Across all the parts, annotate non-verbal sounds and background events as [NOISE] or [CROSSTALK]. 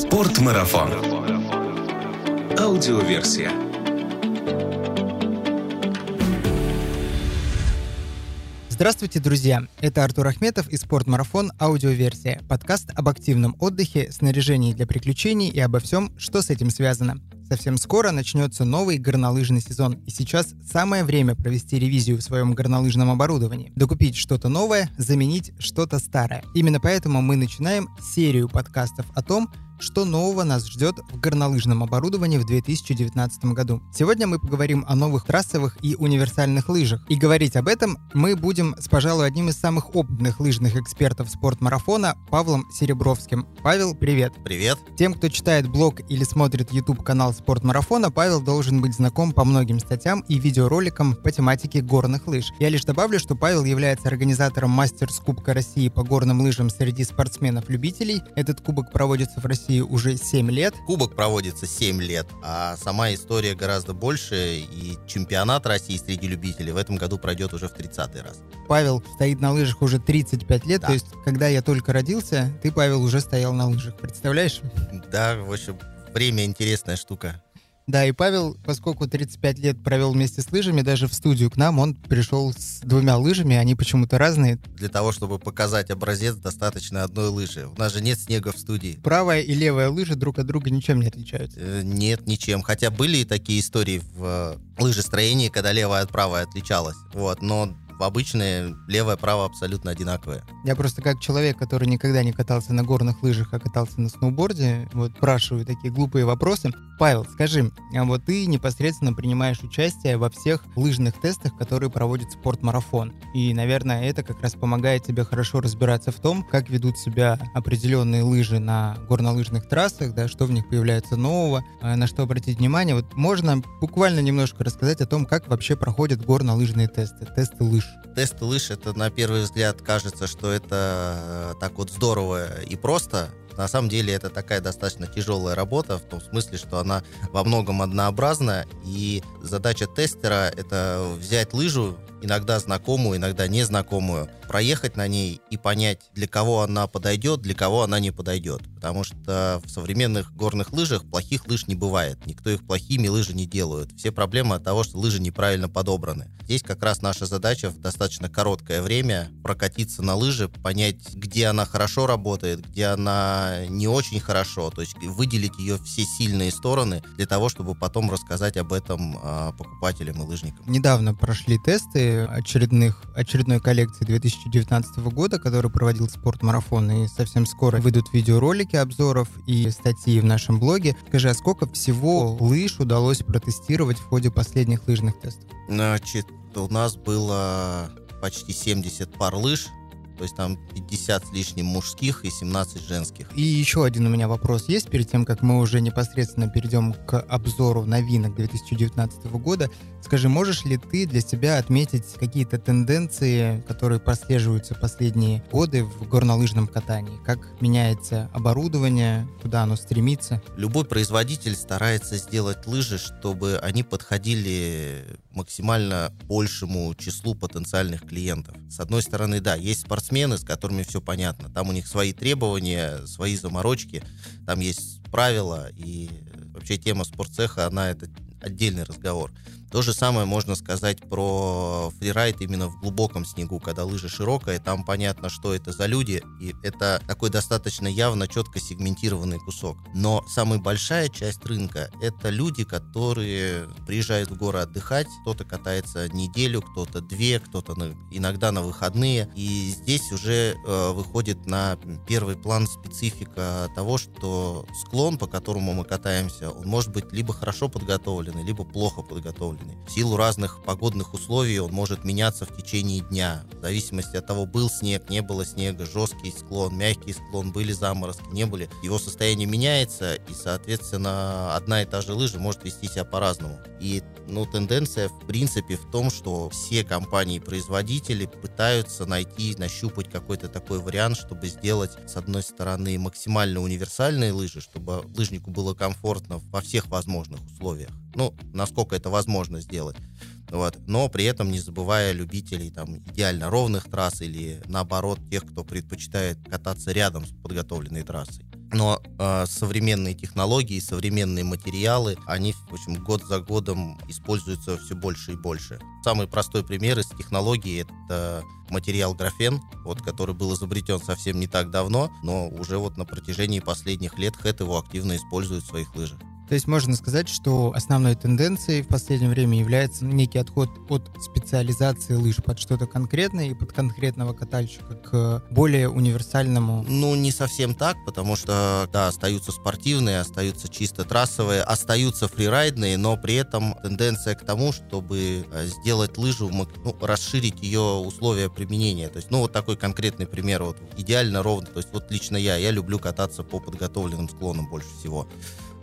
Спортмарафон. Аудиоверсия. Здравствуйте, друзья! Это Артур Ахметов и «Спортмарафон. Аудиоверсия» – подкаст об активном отдыхе, снаряжении для приключений и обо всем, что с этим связано. Совсем скоро начнется новый горнолыжный сезон, и сейчас самое время провести ревизию в своем горнолыжном оборудовании, докупить что-то новое, заменить что-то старое. Именно поэтому мы начинаем серию подкастов о том, что нового нас ждет в горнолыжном оборудовании в 2019 году. Сегодня мы поговорим о новых трассовых и универсальных лыжах. И говорить об этом мы будем с, пожалуй, одним из самых опытных лыжных экспертов спортмарафона Павлом Серебровским. Павел, привет. Привет. Тем, кто читает блог или смотрит YouTube-канал спортмарафона, Павел должен быть знаком по многим статьям и видеороликам по тематике горных лыж. Я лишь добавлю, что Павел является организатором мастерс Кубка России по горным лыжам среди спортсменов-любителей. Этот кубок проводится в России России уже 7 лет. Кубок проводится 7 лет, а сама история гораздо больше, и чемпионат России среди любителей в этом году пройдет уже в 30-й раз. Павел стоит на лыжах уже 35 лет, да. то есть когда я только родился, ты, Павел, уже стоял на лыжах, представляешь? Да, в общем, время интересная штука. Да, и Павел, поскольку 35 лет провел вместе с лыжами, даже в студию к нам он пришел с двумя лыжами, они почему-то разные. Для того, чтобы показать образец, достаточно одной лыжи. У нас же нет снега в студии. Правая и левая лыжи друг от друга ничем не отличаются? Э, нет, ничем. Хотя были и такие истории в э, лыжестроении, когда левая от правой отличалась. Вот, но обычные левое, право абсолютно одинаковые. Я просто как человек, который никогда не катался на горных лыжах, а катался на сноуборде, вот спрашиваю такие глупые вопросы. Павел, скажи, а вот ты непосредственно принимаешь участие во всех лыжных тестах, которые проводит спортмарафон. И, наверное, это как раз помогает тебе хорошо разбираться в том, как ведут себя определенные лыжи на горнолыжных трассах, да, что в них появляется нового, а на что обратить внимание. Вот можно буквально немножко рассказать о том, как вообще проходят горнолыжные тесты, тесты лыж. Тесты лыж, это на первый взгляд кажется, что это э, так вот здорово и просто, на самом деле это такая достаточно тяжелая работа, в том смысле, что она во многом однообразна, и задача тестера — это взять лыжу, иногда знакомую, иногда незнакомую, проехать на ней и понять, для кого она подойдет, для кого она не подойдет. Потому что в современных горных лыжах плохих лыж не бывает. Никто их плохими лыжи не делают. Все проблемы от того, что лыжи неправильно подобраны. Здесь как раз наша задача в достаточно короткое время прокатиться на лыжи, понять, где она хорошо работает, где она не очень хорошо, то есть выделить ее все сильные стороны для того, чтобы потом рассказать об этом а, покупателям и лыжникам. Недавно прошли тесты очередных, очередной коллекции 2000 2019 года, который проводил спортмарафон, и совсем скоро выйдут видеоролики обзоров и статьи в нашем блоге. Скажи, а сколько всего лыж удалось протестировать в ходе последних лыжных тестов? Значит, у нас было почти 70 пар лыж, то есть там 50 с лишним мужских и 17 женских. И еще один у меня вопрос есть перед тем, как мы уже непосредственно перейдем к обзору новинок 2019 года. Скажи, можешь ли ты для себя отметить какие-то тенденции, которые прослеживаются последние годы в горнолыжном катании? Как меняется оборудование, куда оно стремится? Любой производитель старается сделать лыжи, чтобы они подходили максимально большему числу потенциальных клиентов. С одной стороны, да, есть спортсмены, с которыми все понятно. Там у них свои требования, свои заморочки, там есть правила, и вообще тема спортцеха, она это отдельный разговор. То же самое можно сказать про фрирайд именно в глубоком снегу, когда лыжа широкая, там понятно, что это за люди, и это такой достаточно явно четко сегментированный кусок. Но самая большая часть рынка — это люди, которые приезжают в горы отдыхать, кто-то катается неделю, кто-то две, кто-то на, иногда на выходные, и здесь уже э, выходит на первый план специфика того, что склон, по которому мы катаемся, он может быть либо хорошо подготовленный, либо плохо подготовленный подобный. В силу разных погодных условий он может меняться в течение дня. В зависимости от того, был снег, не было снега, жесткий склон, мягкий склон, были заморозки, не были. Его состояние меняется, и, соответственно, одна и та же лыжа может вести себя по-разному. И ну, тенденция, в принципе, в том, что все компании-производители пытаются найти, нащупать какой-то такой вариант, чтобы сделать, с одной стороны, максимально универсальные лыжи, чтобы лыжнику было комфортно во всех возможных условиях. Ну, насколько это возможно сделать. Вот. Но при этом не забывая любителей там, идеально ровных трасс или наоборот тех, кто предпочитает кататься рядом с подготовленной трассой. но э, современные технологии, современные материалы, они, в общем, год за годом используются все больше и больше. Самый простой пример из технологий — это материал графен, вот, который был изобретен совсем не так давно, но уже вот на протяжении последних лет ХЭТ его активно используют в своих лыжах. То есть можно сказать, что основной тенденцией в последнее время является некий отход от специализации лыж под что-то конкретное и под конкретного катальщика к более универсальному. Ну, не совсем так, потому что, да, остаются спортивные, остаются чисто трассовые, остаются фрирайдные, но при этом тенденция к тому, чтобы э, сделать лыжу, ну, расширить ее условия применения. То есть, ну, вот такой конкретный пример, вот идеально ровно. То есть, вот лично я, я люблю кататься по подготовленным склонам больше всего.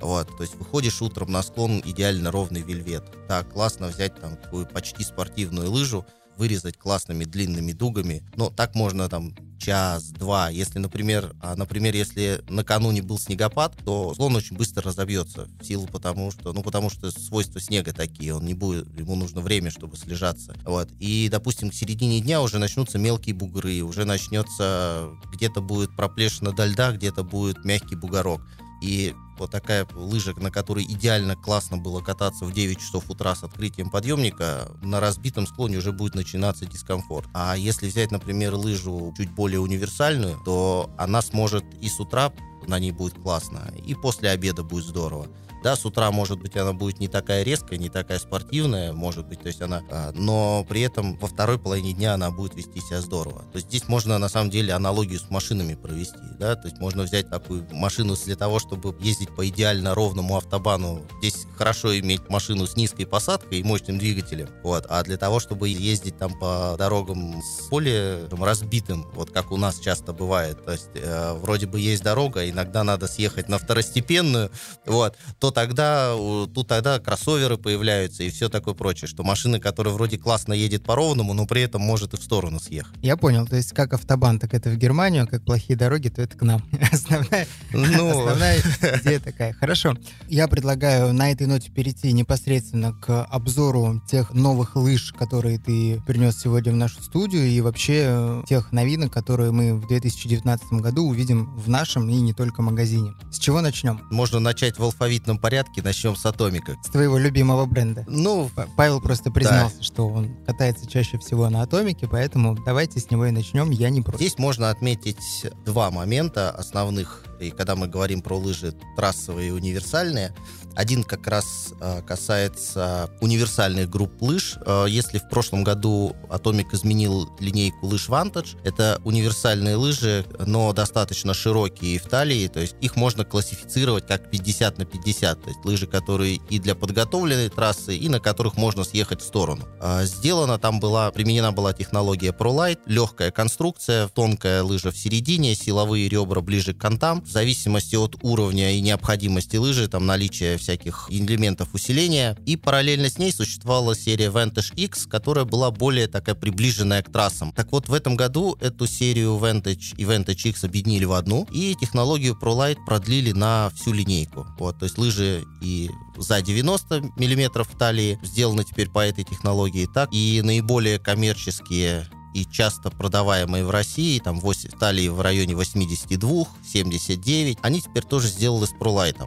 Вот, то есть выходишь утром на склон, идеально ровный вельвет. Так, классно взять там такую почти спортивную лыжу, вырезать классными длинными дугами. Но так можно там час-два. Если, например, а, например, если накануне был снегопад, то склон очень быстро разобьется в силу потому, что, ну, потому что свойства снега такие, он не будет, ему нужно время, чтобы слежаться. Вот. И, допустим, к середине дня уже начнутся мелкие бугры, уже начнется, где-то будет проплешина до льда, где-то будет мягкий бугорок. И вот такая лыжа, на которой идеально классно было кататься в 9 часов утра с открытием подъемника, на разбитом склоне уже будет начинаться дискомфорт. А если взять, например, лыжу чуть более универсальную, то она сможет и с утра на ней будет классно, и после обеда будет здорово. Да, с утра, может быть, она будет не такая резкая, не такая спортивная, может быть, то есть она, а, но при этом во второй половине дня она будет вести себя здорово. То есть здесь можно, на самом деле, аналогию с машинами провести, да, то есть можно взять такую машину для того, чтобы ездить по идеально ровному автобану. Здесь хорошо иметь машину с низкой посадкой и мощным двигателем, вот, а для того, чтобы ездить там по дорогам с более разбитым, вот как у нас часто бывает, то есть э, вроде бы есть дорога, иногда надо съехать на второстепенную, вот, то тогда, тут тогда кроссоверы появляются и все такое прочее, что машина, которая вроде классно едет по ровному, но при этом может и в сторону съехать. Я понял, то есть как автобан, так это в Германию, как плохие дороги, то это к нам. [LAUGHS] Основная, ну... основная [LAUGHS] идея такая. Хорошо, я предлагаю на этой ноте перейти непосредственно к обзору тех новых лыж, которые ты принес сегодня в нашу студию и вообще э, тех новинок, которые мы в 2019 году увидим в нашем и не только магазине. С чего начнем? Можно начать в алфавитном обязательном порядке начнем с Атомика. С твоего любимого бренда. Ну, Павел просто признался, да. что он катается чаще всего на Атомике, поэтому давайте с него и начнем, я не против. Здесь можно отметить два момента основных, и когда мы говорим про лыжи трассовые и универсальные. Один как раз э, касается универсальных групп лыж. Э, если в прошлом году Atomic изменил линейку лыж Vantage, это универсальные лыжи, но достаточно широкие в талии, то есть их можно классифицировать как 50 на 50, то есть лыжи, которые и для подготовленной трассы, и на которых можно съехать в сторону. Э, сделана там была, применена была технология ProLight, легкая конструкция, тонкая лыжа в середине, силовые ребра ближе к контам, в зависимости от уровня и необходимости лыжи, там наличие всяких элементов усиления. И параллельно с ней существовала серия Vantage X, которая была более такая приближенная к трассам. Так вот, в этом году эту серию Vantage и Vantage X объединили в одну, и технологию ProLight продлили на всю линейку. Вот, то есть лыжи и за 90 миллиметров талии сделаны теперь по этой технологии, так и наиболее коммерческие и часто продаваемые в России, там 8, талии в районе 82, 79, они теперь тоже сделаны с ProLight.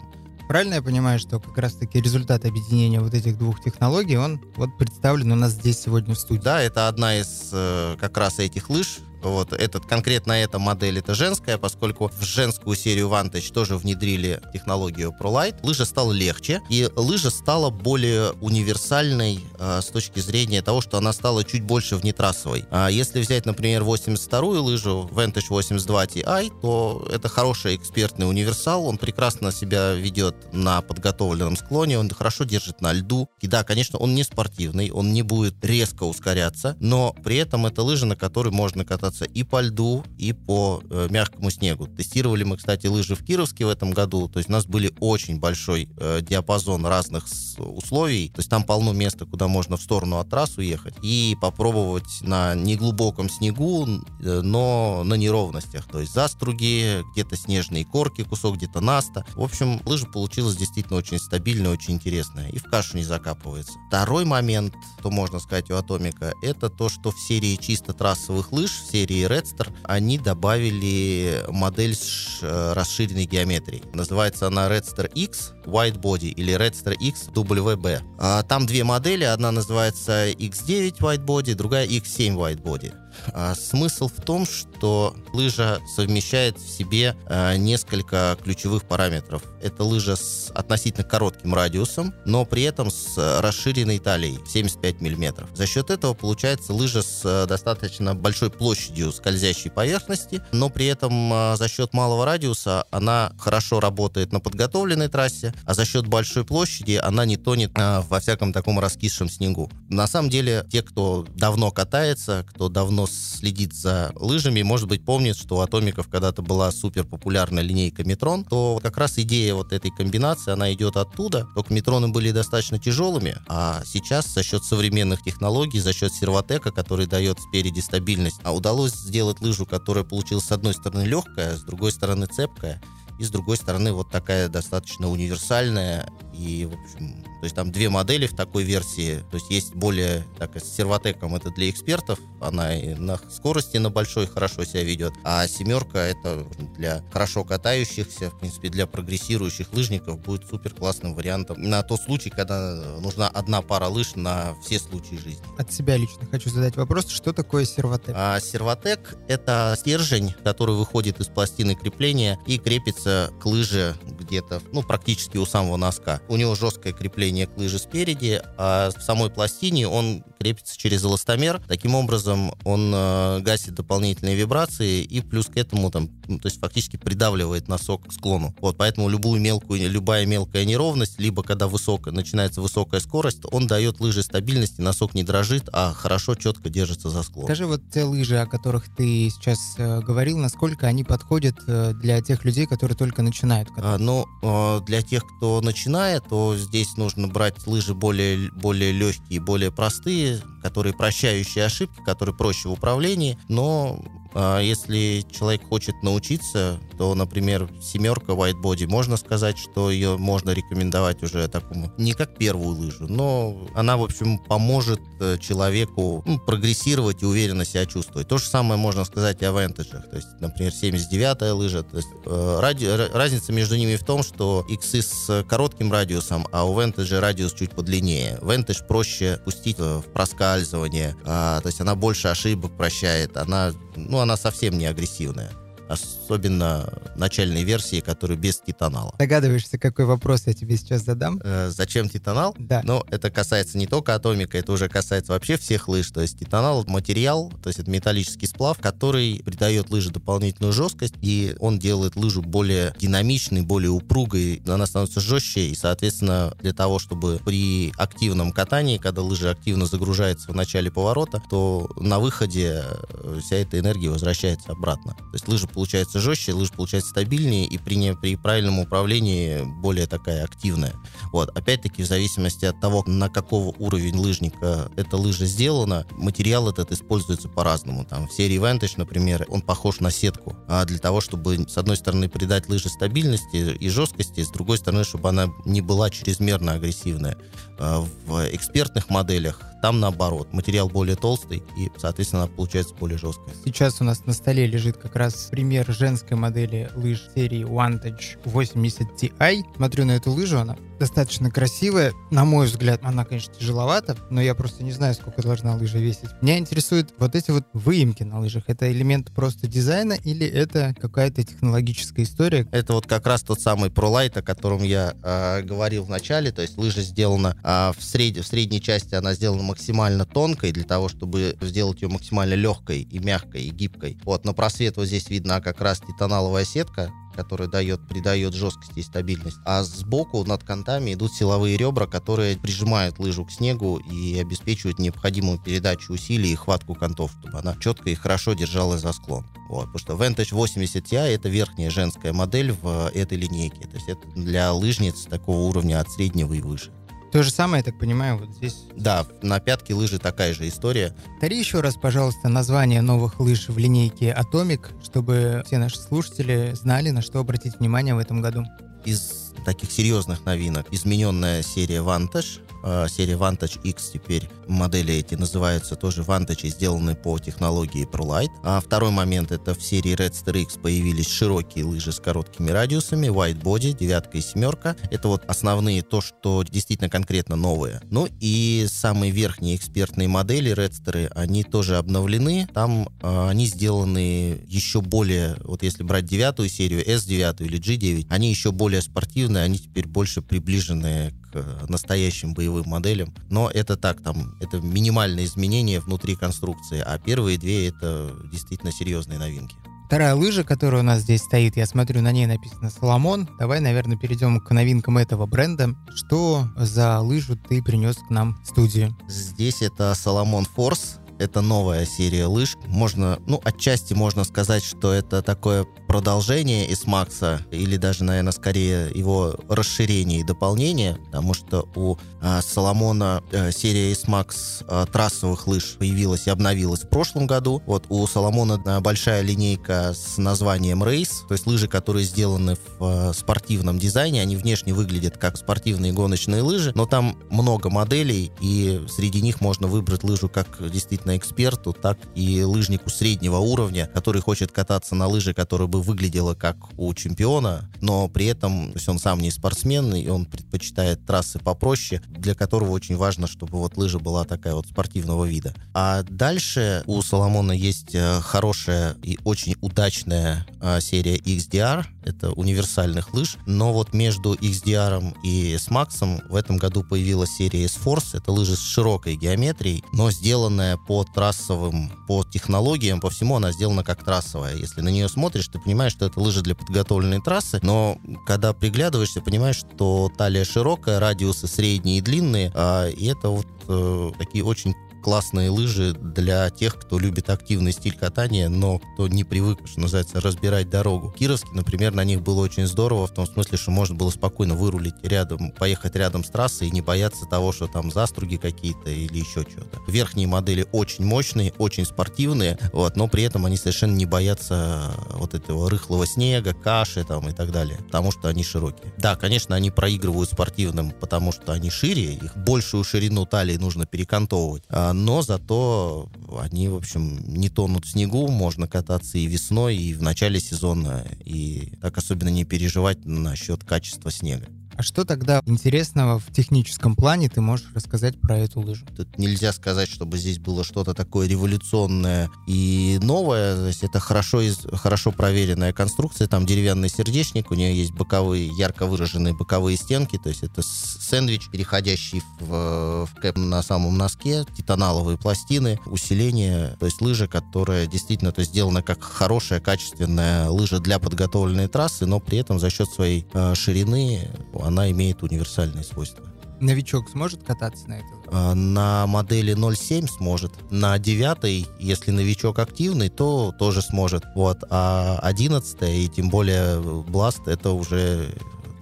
Правильно я понимаю, что как раз-таки результат объединения вот этих двух технологий, он вот представлен у нас здесь сегодня в студии? Да, это одна из э, как раз этих лыж, вот этот, конкретно эта модель это женская, поскольку в женскую серию Vantage тоже внедрили технологию ProLight. Лыжа стала легче, и лыжа стала более универсальной э, с точки зрения того, что она стала чуть больше внетрассовой. А если взять, например, 82-ю лыжу Vantage 82 Ti, то это хороший экспертный универсал, он прекрасно себя ведет на подготовленном склоне, он хорошо держит на льду. И да, конечно, он не спортивный, он не будет резко ускоряться, но при этом это лыжа, на которой можно кататься кататься и по льду, и по э, мягкому снегу. Тестировали мы, кстати, лыжи в Кировске в этом году. То есть у нас были очень большой э, диапазон разных условий. То есть там полно места, куда можно в сторону от трасс уехать и попробовать на неглубоком снегу, э, но на неровностях. То есть заструги, где-то снежные корки, кусок где-то наста. В общем, лыжа получилась действительно очень стабильная, очень интересная. И в кашу не закапывается. Второй момент, что можно сказать у Атомика, это то, что в серии чисто трассовых лыж, в серии Redster, они добавили модель с э, расширенной геометрии. Называется она Redster X White Body или Redster X WB. Там две модели, одна называется X9 White Body, другая X7 White Body. А, смысл в том, что лыжа совмещает в себе а, несколько ключевых параметров. Это лыжа с относительно коротким радиусом, но при этом с расширенной талией 75 мм. За счет этого получается лыжа с а, достаточно большой площадью скользящей поверхности, но при этом а, за счет малого радиуса она хорошо работает на подготовленной трассе, а за счет большой площади она не тонет а, во всяком таком раскисшем снегу. На самом деле, те, кто давно катается, кто давно следит за лыжами, может быть, помнит, что у Атомиков когда-то была супер популярная линейка Метрон, то как раз идея вот этой комбинации, она идет оттуда. Только Метроны были достаточно тяжелыми, а сейчас за счет современных технологий, за счет сервотека, который дает спереди стабильность, а удалось сделать лыжу, которая получилась с одной стороны легкая, с другой стороны цепкая, и с другой стороны вот такая достаточно универсальная и, в общем, то есть там две модели в такой версии. То есть есть более, так, с сервотеком это для экспертов, она и на скорости на большой хорошо себя ведет, а семерка это для хорошо катающихся, в принципе, для прогрессирующих лыжников будет супер классным вариантом на тот случай, когда нужна одна пара лыж на все случаи жизни. От себя лично хочу задать вопрос, что такое сервотек? А сервотек это стержень, который выходит из пластины крепления и крепится к лыже где-то, ну, практически у самого носка. У него жесткое крепление к лыже спереди, а в самой пластине он крепится через эластомер. Таким образом, он э, гасит дополнительные вибрации и плюс к этому там, ну, то есть фактически придавливает носок к склону. Вот, поэтому любую мелкую, любая мелкая неровность, либо когда высокая, начинается высокая скорость, он дает лыже стабильности, носок не дрожит, а хорошо, четко держится за склон. Скажи, вот те лыжи, о которых ты сейчас э, говорил, насколько они подходят э, для тех людей, которые только начинают? А, ну, э, для тех, кто начинает, то здесь нужно брать лыжи более, более легкие, более простые, которые прощающие ошибки, которые проще в управлении, но если человек хочет научиться, то, например, семерка white body, можно сказать, что ее можно рекомендовать уже такому, не как первую лыжу, но она, в общем, поможет э, человеку ну, прогрессировать и уверенно себя чувствовать. То же самое можно сказать и о вентеджах. То есть, например, 79-я лыжа. То есть, э, ради, разница между ними в том, что иксы с коротким радиусом, а у вентеджа радиус чуть подлиннее. Вентедж проще пустить в проскальзывание, а, то есть она больше ошибок прощает, она ну, она совсем не агрессивная особенно начальной версии, которая без титанала. Догадываешься, какой вопрос я тебе сейчас задам? Э, зачем титанал? Да. Но это касается не только атомика, это уже касается вообще всех лыж. То есть титанал — материал, то есть это металлический сплав, который придает лыже дополнительную жесткость, и он делает лыжу более динамичной, более упругой, она становится жестче, и, соответственно, для того, чтобы при активном катании, когда лыжа активно загружается в начале поворота, то на выходе э, вся эта энергия возвращается обратно. То есть лыжа получается жестче, лыжа получается стабильнее и при, не, при правильном управлении более такая активная. Вот. Опять-таки, в зависимости от того, на какого уровень лыжника эта лыжа сделана, материал этот используется по-разному. Там в серии Vantage, например, он похож на сетку. А для того, чтобы, с одной стороны, придать лыже стабильности и жесткости, с другой стороны, чтобы она не была чрезмерно агрессивная. А в экспертных моделях там наоборот, материал более толстый и, соответственно, она получается более жесткая. Сейчас у нас на столе лежит как раз пример женской модели лыж серии Vantage 80 Ti. Смотрю на эту лыжу, она достаточно красивая. На мой взгляд, она, конечно, тяжеловата, но я просто не знаю, сколько должна лыжа весить. Меня интересуют вот эти вот выемки на лыжах. Это элемент просто дизайна или это какая-то технологическая история? Это вот как раз тот самый ProLight, о котором я э, говорил в начале. То есть лыжа сделана э, в, сред... в средней части, она сделана максимально тонкой для того, чтобы сделать ее максимально легкой и мягкой и гибкой. Вот, но просвет вот здесь видно как раз титаналовая сетка, которая дает, придает жесткости и стабильность. А сбоку над контами идут силовые ребра, которые прижимают лыжу к снегу и обеспечивают необходимую передачу усилий и хватку контов, чтобы она четко и хорошо держалась за склон. Вот, потому что Vantage 80 Ti это верхняя женская модель в этой линейке. То есть это для лыжниц такого уровня от среднего и выше. То же самое, я так понимаю, вот здесь. Да, на пятке лыжи такая же история. Повтори еще раз, пожалуйста, название новых лыж в линейке Atomic, чтобы все наши слушатели знали, на что обратить внимание в этом году. Из таких серьезных новинок измененная серия Vantage, э, серия Vantage X теперь модели эти называются тоже Vantage, сделаны по технологии ProLight. А второй момент, это в серии Redster X появились широкие лыжи с короткими радиусами, white body, девятка и семерка. Это вот основные, то, что действительно конкретно новое. Ну и самые верхние экспертные модели Redster, они тоже обновлены. Там э, они сделаны еще более, вот если брать девятую серию, S9 или G9, они еще более спортивные, они теперь больше приближены к настоящим боевым моделям. Но это так, там, это минимальные изменения внутри конструкции, а первые две это действительно серьезные новинки. Вторая лыжа, которая у нас здесь стоит, я смотрю, на ней написано «Соломон». Давай, наверное, перейдем к новинкам этого бренда. Что за лыжу ты принес к нам в студию? Здесь это Соломон Force. Это новая серия лыж. Можно, ну, отчасти можно сказать, что это такое продолжение из Макса, или даже, наверное, скорее его расширение и дополнение, потому что у а, Соломона а, серия из Макс а, трассовых лыж появилась и обновилась в прошлом году. Вот у Соломона а, большая линейка с названием Race, то есть лыжи, которые сделаны в а, спортивном дизайне, они внешне выглядят как спортивные гоночные лыжи, но там много моделей, и среди них можно выбрать лыжу как действительно эксперту, так и лыжнику среднего уровня, который хочет кататься на лыже, которая бы выглядело как у чемпиона, но при этом то есть он сам не спортсмен, и он предпочитает трассы попроще, для которого очень важно, чтобы вот лыжа была такая вот спортивного вида. А дальше у Соломона есть э, хорошая и очень удачная э, серия XDR, это универсальных лыж, но вот между XDR и S-Max в этом году появилась серия S-Force, это лыжи с широкой геометрией, но сделанная по трассовым, по технологиям, по всему она сделана как трассовая. Если на нее смотришь, ты понимаешь, что это лыжи для подготовленной трассы, но когда приглядываешься, понимаешь, что талия широкая, радиусы средние и длинные, а, и это вот э, такие очень классные лыжи для тех, кто любит активный стиль катания, но кто не привык, что называется, разбирать дорогу. Кировский, например, на них было очень здорово, в том смысле, что можно было спокойно вырулить рядом, поехать рядом с трассой и не бояться того, что там заструги какие-то или еще что-то. Верхние модели очень мощные, очень спортивные, вот, но при этом они совершенно не боятся вот этого рыхлого снега, каши там и так далее, потому что они широкие. Да, конечно, они проигрывают спортивным, потому что они шире, их большую ширину талии нужно перекантовывать, а но зато они, в общем, не тонут в снегу, можно кататься и весной, и в начале сезона, и так особенно не переживать насчет качества снега. А что тогда интересного в техническом плане ты можешь рассказать про эту лыжу? Тут нельзя сказать, чтобы здесь было что-то такое революционное и новое. То есть это хорошо, из, хорошо проверенная конструкция. Там деревянный сердечник, у нее есть боковые, ярко выраженные боковые стенки. То есть это сэндвич, переходящий в, в кэп на самом носке, титаналовые пластины, усиление. То есть лыжа, которая действительно то есть, сделана как хорошая, качественная лыжа для подготовленной трассы, но при этом за счет своей э, ширины она имеет универсальные свойства. Новичок сможет кататься на этом? На модели 0.7 сможет. На 9, если новичок активный, то тоже сможет. Вот. А 11 и тем более Blast это уже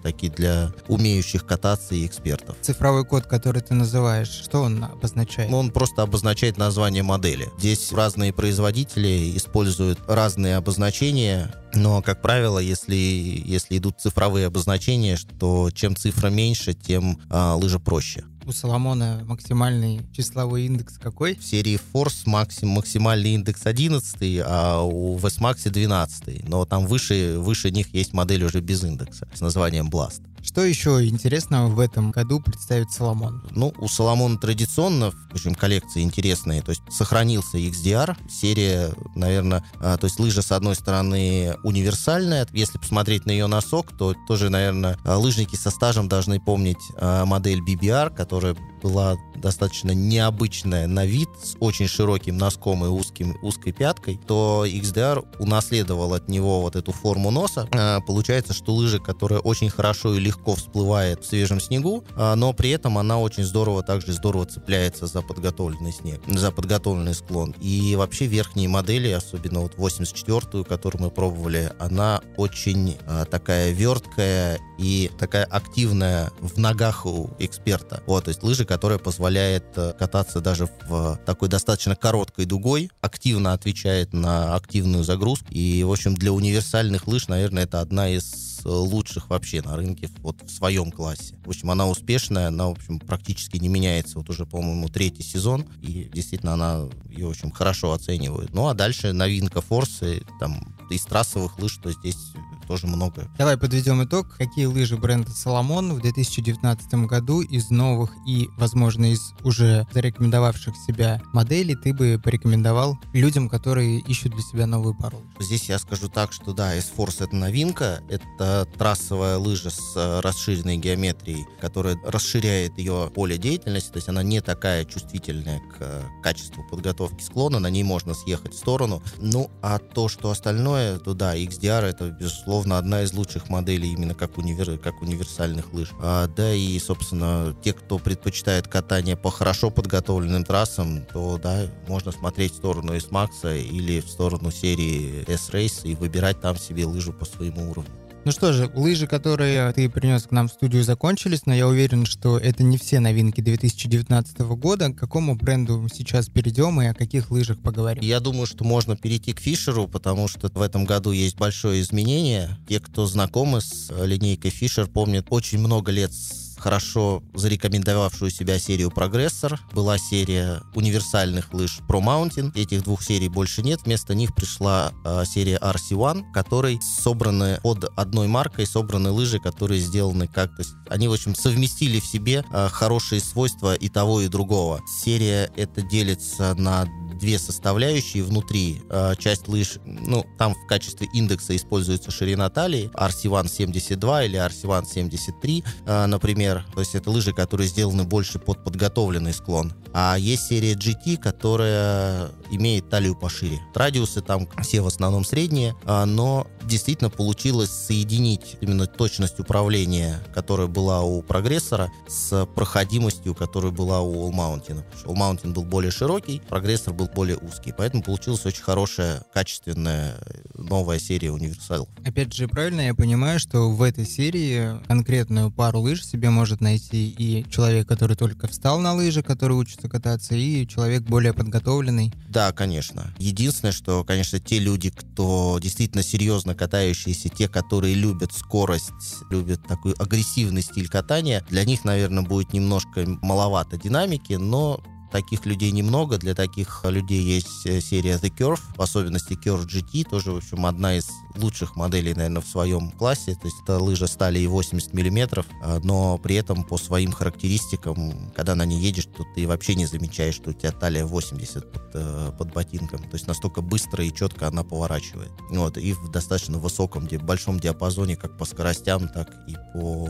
такие для умеющих кататься и экспертов. Цифровой код, который ты называешь, что он обозначает? Он просто обозначает название модели. Здесь разные производители используют разные обозначения, но, как правило, если, если идут цифровые обозначения, что чем цифра меньше, тем а, лыжа проще. У Соломона максимальный числовой индекс какой? В серии Force максим, максимальный индекс 11, а у VSMAX 12. Но там выше, выше них есть модель уже без индекса с названием Blast. Что еще интересного в этом году представит Соломон? Ну, у Соломона традиционно, общем, коллекции интересные. То есть сохранился XDR, серия, наверное, а, то есть лыжа, с одной стороны, универсальная. Если посмотреть на ее носок, то тоже, наверное, лыжники со стажем должны помнить а, модель BBR, которая была достаточно необычная на вид, с очень широким носком и узким, узкой пяткой, то XDR унаследовал от него вот эту форму носа. А, получается, что лыжа, которая очень хорошо и легко всплывает в свежем снегу, а, но при этом она очень здорово, также здорово цепляется за подготовленный снег, за подготовленный склон. И вообще верхние модели, особенно вот 84-ю, которую мы пробовали, она очень а, такая верткая и такая активная в ногах у эксперта. Вот, то есть лыжи, которая позволяет э, кататься даже в такой достаточно короткой дугой, активно отвечает на активную загрузку. И, в общем, для универсальных лыж, наверное, это одна из из лучших вообще на рынке вот в своем классе. В общем, она успешная, она, в общем, практически не меняется. Вот уже, по-моему, третий сезон, и действительно она ее, общем, хорошо оценивают. Ну, а дальше новинка Форсы, там, из трассовых лыж, то здесь тоже много. Давай подведем итог. Какие лыжи бренда Соломон в 2019 году из новых и, возможно, из уже зарекомендовавших себя моделей ты бы порекомендовал людям, которые ищут для себя новую пару? Здесь я скажу так, что да, S-Force это новинка. Это трассовая лыжа с э, расширенной геометрией, которая расширяет ее поле деятельности, то есть она не такая чувствительная к э, качеству подготовки склона, на ней можно съехать в сторону. Ну, а то, что остальное, то да, XDR это, безусловно, безусловно, одна из лучших моделей именно как, универ... как универсальных лыж. А, да, и, собственно, те, кто предпочитает катание по хорошо подготовленным трассам, то, да, можно смотреть в сторону S-Max или в сторону серии S-Race и выбирать там себе лыжу по своему уровню. Ну что же, лыжи, которые ты принес к нам в студию, закончились, но я уверен, что это не все новинки 2019 года. К какому бренду сейчас перейдем и о каких лыжах поговорим? Я думаю, что можно перейти к Фишеру, потому что в этом году есть большое изменение. Те, кто знакомы с линейкой Фишер, помнят очень много лет хорошо зарекомендовавшую себя серию «Прогрессор». Была серия универсальных лыж Pro Mountain. Этих двух серий больше нет. Вместо них пришла э, серия RC1, которой собраны под одной маркой, собраны лыжи, которые сделаны как-то... Они, в общем, совместили в себе э, хорошие свойства и того, и другого. Серия это делится на две составляющие внутри. Э, часть лыж, ну, там в качестве индекса используется ширина талии, RC1 72 или RC1 73, э, например. То есть это лыжи, которые сделаны больше под подготовленный склон. А есть серия GT, которая имеет талию пошире. Радиусы там все в основном средние, э, но действительно получилось соединить именно точность управления, которая была у прогрессора, с проходимостью, которая была у All Mountain. All Mountain был более широкий, прогрессор был более узкий. Поэтому получилась очень хорошая, качественная новая серия универсалов. Опять же, правильно я понимаю, что в этой серии конкретную пару лыж себе может найти и человек, который только встал на лыжи, который учится кататься, и человек более подготовленный? Да, конечно. Единственное, что, конечно, те люди, кто действительно серьезно катающиеся, те, которые любят скорость, любят такой агрессивный стиль катания, для них, наверное, будет немножко маловато динамики, но Таких людей немного. Для таких людей есть э, серия The Curve, в особенности Curve GT, тоже, в общем, одна из лучших моделей, наверное, в своем классе. То есть это лыжа стали и 80 миллиметров, а, но при этом по своим характеристикам, когда на ней едешь, то ты вообще не замечаешь, что у тебя талия 80 под, э, под ботинком. То есть настолько быстро и четко она поворачивает. Вот, и в достаточно высоком, большом диапазоне, как по скоростям, так и по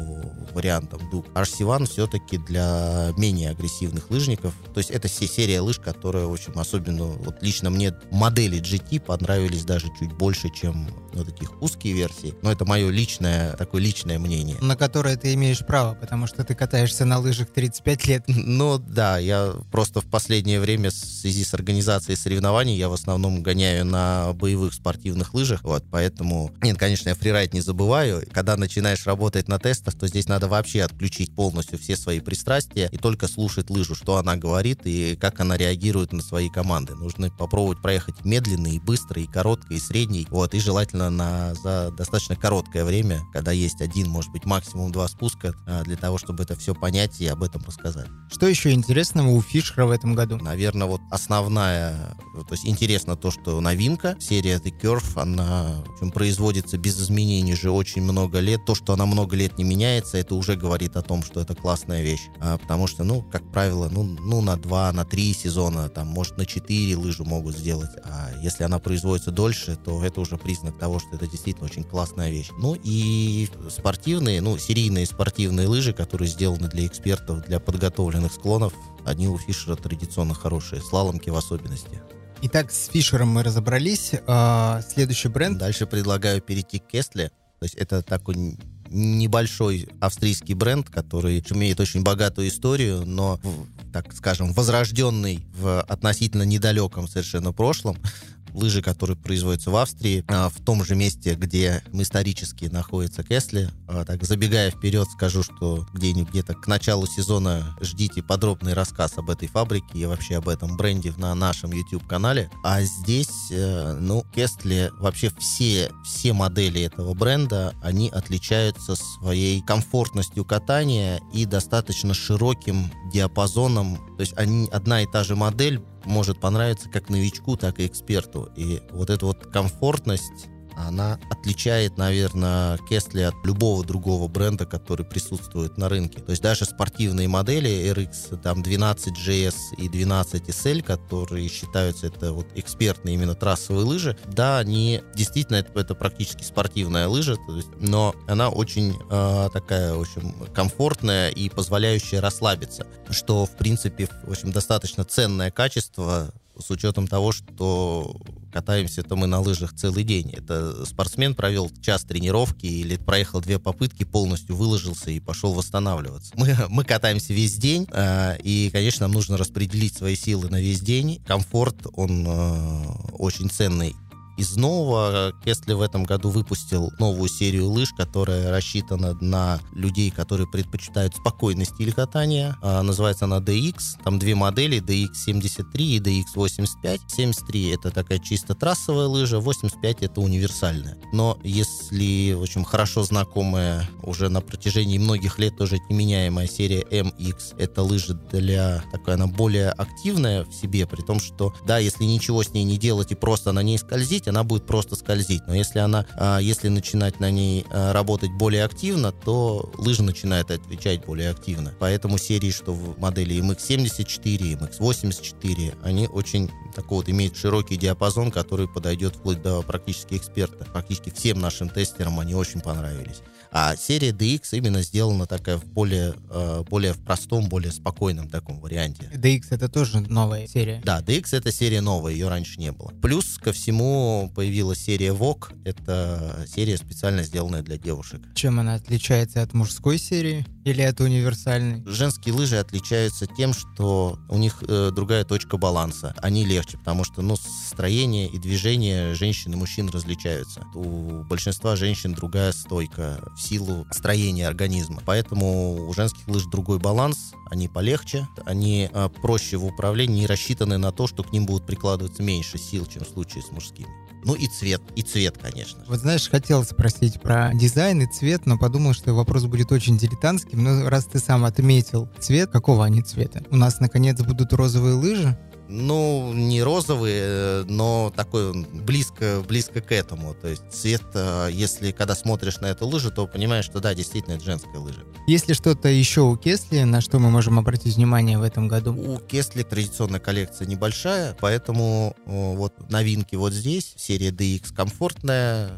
вариантам дуг. RC1 все-таки для менее агрессивных лыжников. То есть это серия лыж, которая, в общем, особенно вот лично мне модели GT понравились даже чуть больше, чем вот таких узкие версии. Но это мое личное, такое личное мнение. На которое ты имеешь право, потому что ты катаешься на лыжах 35 лет. [LAUGHS] Ну да, я просто в последнее время в связи с организацией соревнований я в основном гоняю на боевых спортивных лыжах, вот, поэтому, нет, конечно, я фрирайд не забываю. Когда начинаешь работать на тестах, то здесь надо вообще отключить полностью все свои пристрастия и только слушать лыжу, что она говорит и как она реагирует на свои команды. Нужно попробовать проехать медленно и быстро, и коротко, и средний, вот, и желательно на, за достаточно короткое время, когда есть один, может быть, максимум два спуска, а, для того, чтобы это все понять и об этом рассказать. Что еще интересного у Фишера в этом году? Наверное, вот основная, то есть интересно то, что новинка, серия The Curve, она в общем, производится без изменений уже очень много лет. То, что она много лет не меняется, это уже говорит о том, что это классная вещь. А, потому что, ну, как правило, ну, ну, на два, на три сезона, там, может, на четыре лыжу могут сделать. А если она производится дольше, то это уже признак того, что это действительно очень классная вещь. Ну и спортивные, ну, серийные спортивные лыжи, которые сделаны для экспертов, для подготовленных склонов, они у Фишера традиционно хорошие, слаломки в особенности. Итак, с Фишером мы разобрались. А, следующий бренд. Дальше предлагаю перейти к Кестле. То есть это такой небольшой австрийский бренд, который имеет очень богатую историю, но, так скажем, возрожденный в относительно недалеком совершенно прошлом. Лыжи, которые производятся в Австрии, а, в том же месте, где исторически находится Кесли. А, так, забегая вперед, скажу, что где-нибудь где-то к началу сезона ждите подробный рассказ об этой фабрике и вообще об этом бренде на нашем YouTube-канале. А здесь, э, ну, Кесли, вообще все, все модели этого бренда, они отличаются своей комфортностью катания и достаточно широким диапазоном. То есть они, одна и та же модель может понравиться как новичку, так и эксперту. И вот эта вот комфортность она отличает, наверное, Кесли от любого другого бренда, который присутствует на рынке. То есть даже спортивные модели RX, там 12GS и 12SL, которые считаются это вот экспертные именно трассовые лыжи, да, они действительно это, это практически спортивная лыжа, то есть, но она очень э, такая, в общем, комфортная и позволяющая расслабиться, что, в принципе, в общем, достаточно ценное качество с учетом того, что катаемся-то мы на лыжах целый день. Это спортсмен провел час тренировки или проехал две попытки, полностью выложился и пошел восстанавливаться. Мы, [LAUGHS] мы катаемся весь день, э, и, конечно, нам нужно распределить свои силы на весь день. Комфорт, он э, очень ценный из нового Кесли в этом году выпустил новую серию лыж, которая рассчитана на людей, которые предпочитают спокойный стиль катания. А, называется она DX. Там две модели, DX73 и DX85. 73 это такая чисто трассовая лыжа, 85 это универсальная. Но если, в общем, хорошо знакомая уже на протяжении многих лет тоже неменяемая серия MX, это лыжа для такая, она более активная в себе, при том, что, да, если ничего с ней не делать и просто на ней скользить, она будет просто скользить. Но если она, а, если начинать на ней а, работать более активно, то лыжа начинает отвечать более активно. Поэтому серии, что в модели MX-74, MX-84, они очень такой вот имеют широкий диапазон, который подойдет вплоть до практически эксперта. Практически всем нашим тестерам они очень понравились. А серия DX именно сделана такая в более, э, более в простом, более спокойном таком варианте. DX это тоже новая серия? Да, DX это серия новая, ее раньше не было. Плюс ко всему появилась серия VOG, это серия специально сделанная для девушек. Чем она отличается от мужской серии или от универсальной? Женские лыжи отличаются тем, что у них э, другая точка баланса. Они легче, потому что ну, строение и движение женщин и мужчин различаются. У большинства женщин другая стойка в силу строения организма. Поэтому у женских лыж другой баланс, они полегче, они а, проще в управлении и рассчитаны на то, что к ним будут прикладываться меньше сил, чем в случае с мужскими. Ну и цвет, и цвет, конечно. Вот знаешь, хотел спросить про дизайн и цвет, но подумал, что вопрос будет очень дилетантским. Но раз ты сам отметил цвет, какого они цвета? У нас, наконец, будут розовые лыжи, ну, не розовый, но такой близко, близко к этому. То есть цвет, э, если когда смотришь на эту лыжу, то понимаешь, что да, действительно, это женская лыжа. Есть ли что-то еще у Кесли, на что мы можем обратить внимание в этом году? У Кесли традиционная коллекция небольшая, поэтому вот новинки вот здесь. Серия DX комфортная,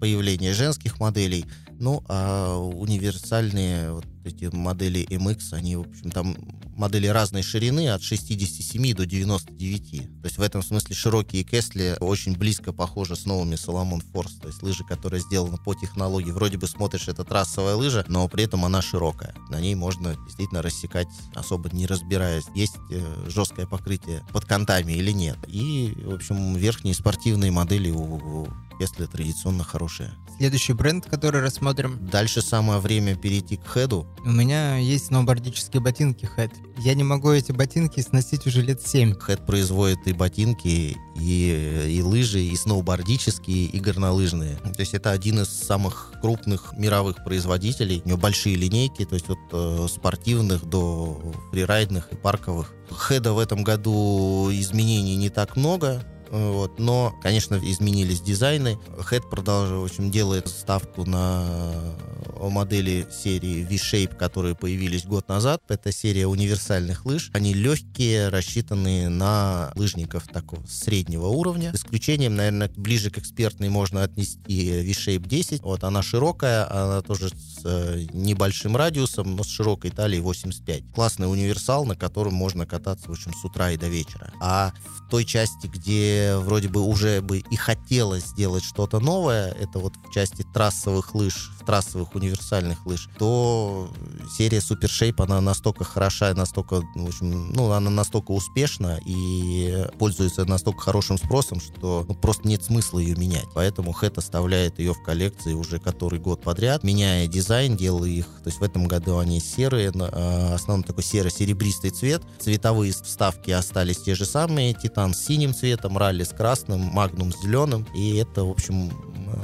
появление женских моделей. Ну, а универсальные вот эти модели MX, они, в общем, там модели разной ширины, от 67 до 99. То есть в этом смысле широкие Кесли очень близко похожи с новыми Соломон Форс, то есть лыжи, которые сделаны по технологии. Вроде бы смотришь, это трассовая лыжа, но при этом она широкая. На ней можно действительно рассекать, особо не разбираясь, есть э, жесткое покрытие под контами или нет. И, в общем, верхние спортивные модели у Кесли традиционно хорошие. Следующий бренд, который рассмотрим. Дальше самое время перейти к хеду. У меня есть сноубордические ботинки Head. Я не могу эти ботинки сносить уже лет 7. Head производит и ботинки, и, и лыжи, и сноубордические, и горнолыжные. То есть это один из самых крупных мировых производителей. У него большие линейки, то есть от э, спортивных до фрирайдных и парковых. Хеда в этом году изменений не так много. Вот. Но, конечно, изменились дизайны. Head продолжает, в общем, делает ставку на модели серии V-Shape, которые появились год назад. Это серия универсальных лыж. Они легкие, рассчитанные на лыжников такого среднего уровня. С исключением, наверное, ближе к экспертной можно отнести V-Shape 10. Вот она широкая, она тоже с э, небольшим радиусом, но с широкой талией 85. Классный универсал, на котором можно кататься, в общем, с утра и до вечера. А в той части, где вроде бы уже бы и хотелось сделать что-то новое, это вот в части трассовых лыж, трассовых универсальных лыж, то серия Super Shape, она настолько хороша, настолько, в общем, ну, она настолько успешна и пользуется настолько хорошим спросом, что ну, просто нет смысла ее менять. Поэтому Head оставляет ее в коллекции уже который год подряд, меняя дизайн, делая их, то есть в этом году они серые, а, основном такой серо-серебристый цвет, цветовые вставки остались те же самые, Titan с синим цветом, Rally с красным, Магнум с зеленым, и это, в общем,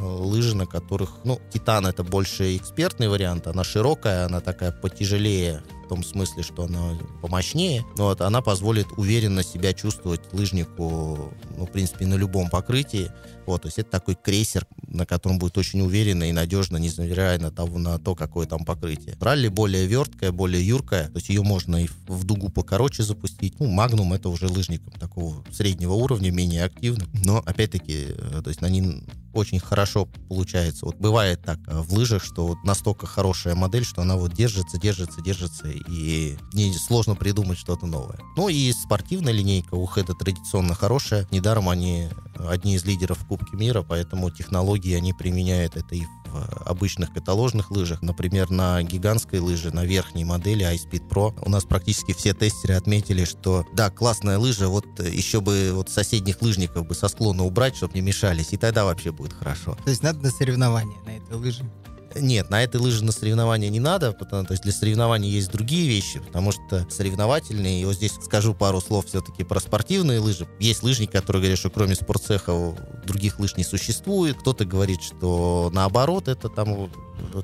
лыжи, на которых, ну, Титан это больше экспертный вариант, она широкая, она такая потяжелее, в том смысле, что она помощнее, но вот она позволит уверенно себя чувствовать лыжнику, ну, в принципе, на любом покрытии. Вот, то есть это такой крейсер, на котором будет очень уверенно и надежно, невзирая на, того, на то, какое там покрытие. Ралли более верткая, более юркая, то есть ее можно и в дугу покороче запустить. Ну, Магнум это уже лыжником такого среднего уровня, менее активным, но опять-таки, э, то есть на ним очень хорошо получается. Вот бывает так э, в лыжах, что вот настолько хорошая модель, что она вот держится, держится, держится, и не сложно придумать что-то новое. Ну и спортивная линейка у Хэда традиционно хорошая. Недаром они одни из лидеров в Кубке мира, поэтому технологии они применяют это и в обычных каталожных лыжах. Например, на гигантской лыже, на верхней модели iSpeed Pro у нас практически все тестеры отметили, что да, классная лыжа, вот еще бы вот соседних лыжников бы со склона убрать, чтобы не мешались, и тогда вообще будет хорошо. То есть надо на соревнования на этой лыже? Нет, на этой лыже на соревнования не надо, потому то есть для соревнований есть другие вещи, потому что соревновательные, и вот здесь скажу пару слов все-таки про спортивные лыжи. Есть лыжники, которые говорят, что кроме спортцеха других лыж не существует. Кто-то говорит, что наоборот, это там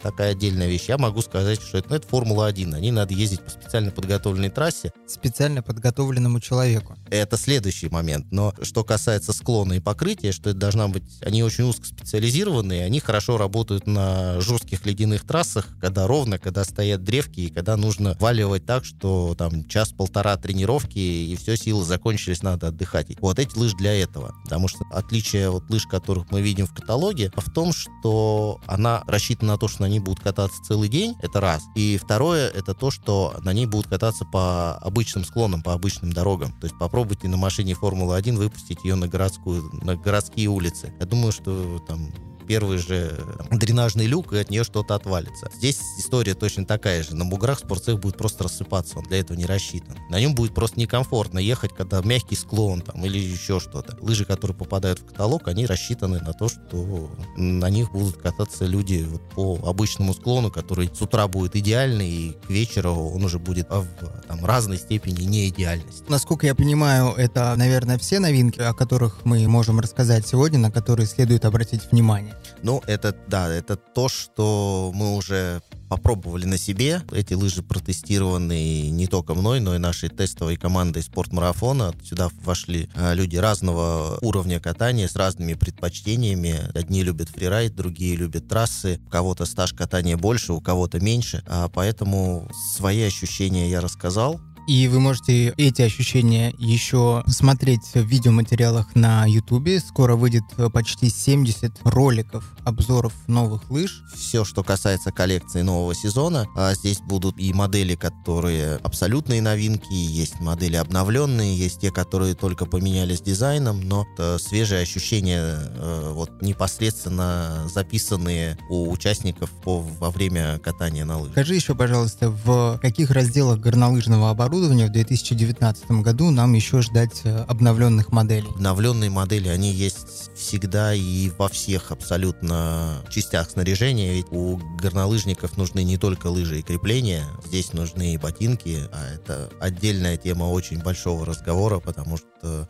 такая отдельная вещь. Я могу сказать, что это, ну, это Формула-1. Они надо ездить по специально подготовленной трассе. Специально подготовленному человеку. Это следующий момент. Но что касается склона и покрытия, что это должна быть... Они очень узкоспециализированные, они хорошо работают на жестких ледяных трассах, когда ровно, когда стоят древки, и когда нужно валивать так, что там час-полтора тренировки, и все, силы закончились, надо отдыхать. Вот эти лыжи для этого. Потому что отличие от лыж, которых мы видим в каталоге, в том, что она рассчитана на то, что на ней будут кататься целый день, это раз. И второе, это то, что на ней будут кататься по обычным склонам, по обычным дорогам. То есть попробуйте на машине Формулы-1 выпустить ее на городскую, на городские улицы. Я думаю, что там первый же дренажный люк, и от нее что-то отвалится. Здесь история точно такая же. На буграх спортцех будет просто рассыпаться, он для этого не рассчитан. На нем будет просто некомфортно ехать, когда мягкий склон там или еще что-то. Лыжи, которые попадают в каталог, они рассчитаны на то, что на них будут кататься люди вот по обычному склону, который с утра будет идеальный, и к вечеру он уже будет в там, разной степени не идеальности. Насколько я понимаю, это, наверное, все новинки, о которых мы можем рассказать сегодня, на которые следует обратить внимание. Ну, это, да, это то, что мы уже попробовали на себе. Эти лыжи протестированы не только мной, но и нашей тестовой командой спортмарафона. Сюда вошли а, люди разного уровня катания с разными предпочтениями. Одни любят фрирайд, другие любят трассы. У кого-то стаж катания больше, у кого-то меньше. А поэтому свои ощущения я рассказал. И вы можете эти ощущения еще смотреть в видеоматериалах на YouTube. Скоро выйдет почти 70 роликов, обзоров новых лыж. Все, что касается коллекции нового сезона, а здесь будут и модели, которые абсолютные новинки, есть модели обновленные, есть те, которые только поменялись дизайном, но свежие ощущения э, вот непосредственно записанные у участников во время катания на лыжах. Скажи еще, пожалуйста, в каких разделах горнолыжного оборудования оборудования в 2019 году нам еще ждать э, обновленных моделей? Обновленные модели, они есть всегда и во всех абсолютно частях снаряжения. Ведь у горнолыжников нужны не только лыжи и крепления, здесь нужны и ботинки, а это отдельная тема очень большого разговора, потому что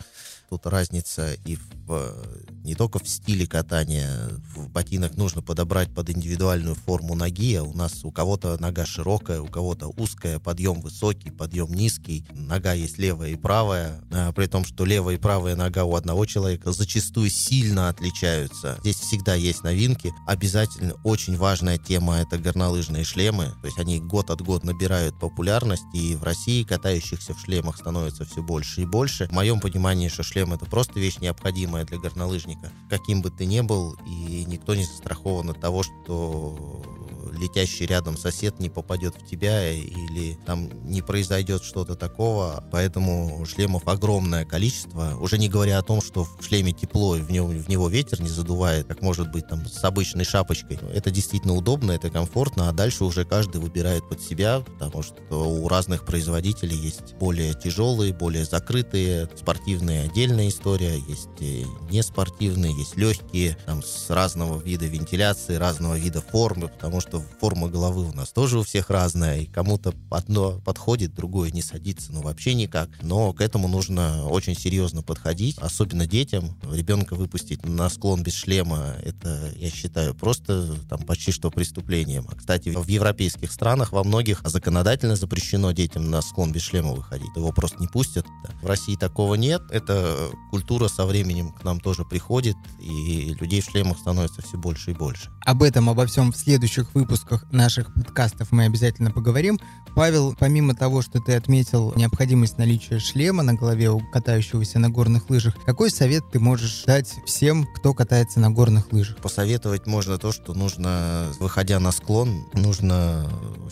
тут разница и в, не только в стиле катания. В ботинок нужно подобрать под индивидуальную форму ноги, а у нас у кого-то нога широкая, у кого-то узкая, подъем высокий, подъем низкий, нога есть левая и правая, а, при том, что левая и правая нога у одного человека зачастую сильно отличаются. Здесь всегда есть новинки. Обязательно очень важная тема — это горнолыжные шлемы, то есть они год от года набирают популярность, и в России катающихся в шлемах становится все больше и больше. В моем понимании, что шлем это просто вещь необходимая для горнолыжника. Каким бы ты ни был, и никто не застрахован от того, что летящий рядом сосед не попадет в тебя или там не произойдет что-то такого. Поэтому шлемов огромное количество. Уже не говоря о том, что в шлеме тепло и в него, в него ветер не задувает, как может быть там с обычной шапочкой. Это действительно удобно, это комфортно, а дальше уже каждый выбирает под себя, потому что у разных производителей есть более тяжелые, более закрытые, спортивные отдельная история, есть не спортивные, есть легкие, там с разного вида вентиляции, разного вида формы, потому что форма головы у нас тоже у всех разная, и кому-то одно подходит, другое не садится, ну вообще никак. Но к этому нужно очень серьезно подходить, особенно детям. Ребенка выпустить на склон без шлема, это, я считаю, просто там почти что преступлением. А, кстати, в европейских странах во многих законодательно запрещено детям на склон без шлема выходить. Его просто не пустят. В России такого нет. Это культура со временем к нам тоже приходит, и людей в шлемах становится все больше и больше. Об этом, обо всем в следующих выпусках наших подкастов мы обязательно поговорим. Павел, помимо того, что ты отметил необходимость наличия шлема на голове у катающегося на горных лыжах, какой совет ты можешь дать всем, кто катается на горных лыжах? Посоветовать можно то, что нужно, выходя на склон, нужно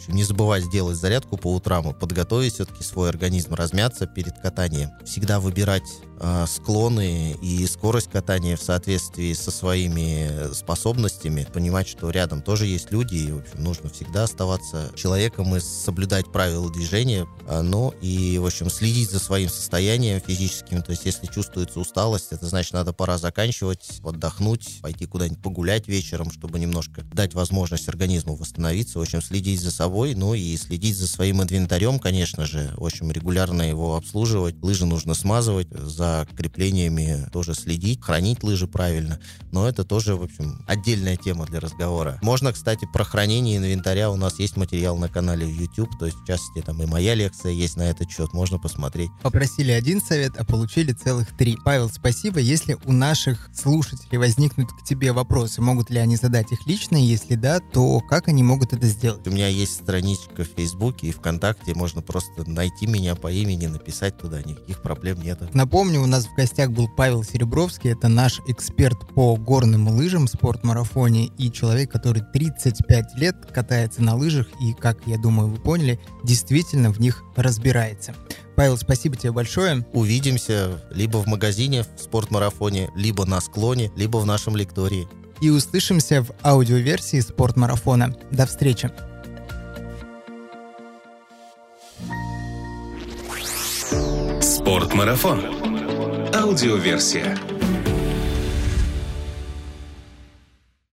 общем, не забывать сделать зарядку по утрам и подготовить все-таки свой организм, размяться перед катанием. Всегда выбирать э, склоны и скорость катания в соответствии со своими способностями, понимать, что рядом тоже есть люди, и, в общем, нужно всегда оставаться человеком и соблюдать правила движения, э, но и, в общем, следить за своим состоянием физическим, то есть если чувствуется усталость, это значит, надо пора заканчивать, отдохнуть, пойти куда-нибудь погулять вечером, чтобы немножко дать возможность организму восстановиться, в общем, следить за собой, ну и следить за своим инвентарем, конечно же, в общем, регулярно его обслуживать, лыжи нужно смазывать, за креплениями тоже следить, хранить лыжи правильно, но это тоже, в общем, отдельная тема для разговора. Можно, кстати, про хранение инвентаря, у нас есть материал на канале в YouTube, то есть, в частности, там и моя лекция есть на этот счет, можно посмотреть. Попросили один совет, а получили целых три. Павел, спасибо. Если у наших слушателей возникнут к тебе вопросы, могут ли они задать их лично, если да, то как они могут это сделать? У меня есть страничка в Фейсбуке и ВКонтакте, можно просто найти меня по имени, написать туда, никаких проблем нет. Напомню, у нас в гостях был Павел Серебровский, это наш эксперт по горным лыжам, спортмарафоне и человек, который 35 лет катается на лыжах и, как я думаю, вы поняли, действительно в них разбирается. Павел, спасибо тебе большое. Увидимся либо в магазине в спортмарафоне, либо на склоне, либо в нашем лектории. И услышимся в аудиоверсии спортмарафона. До встречи. Спортмарафон. Аудиоверсия.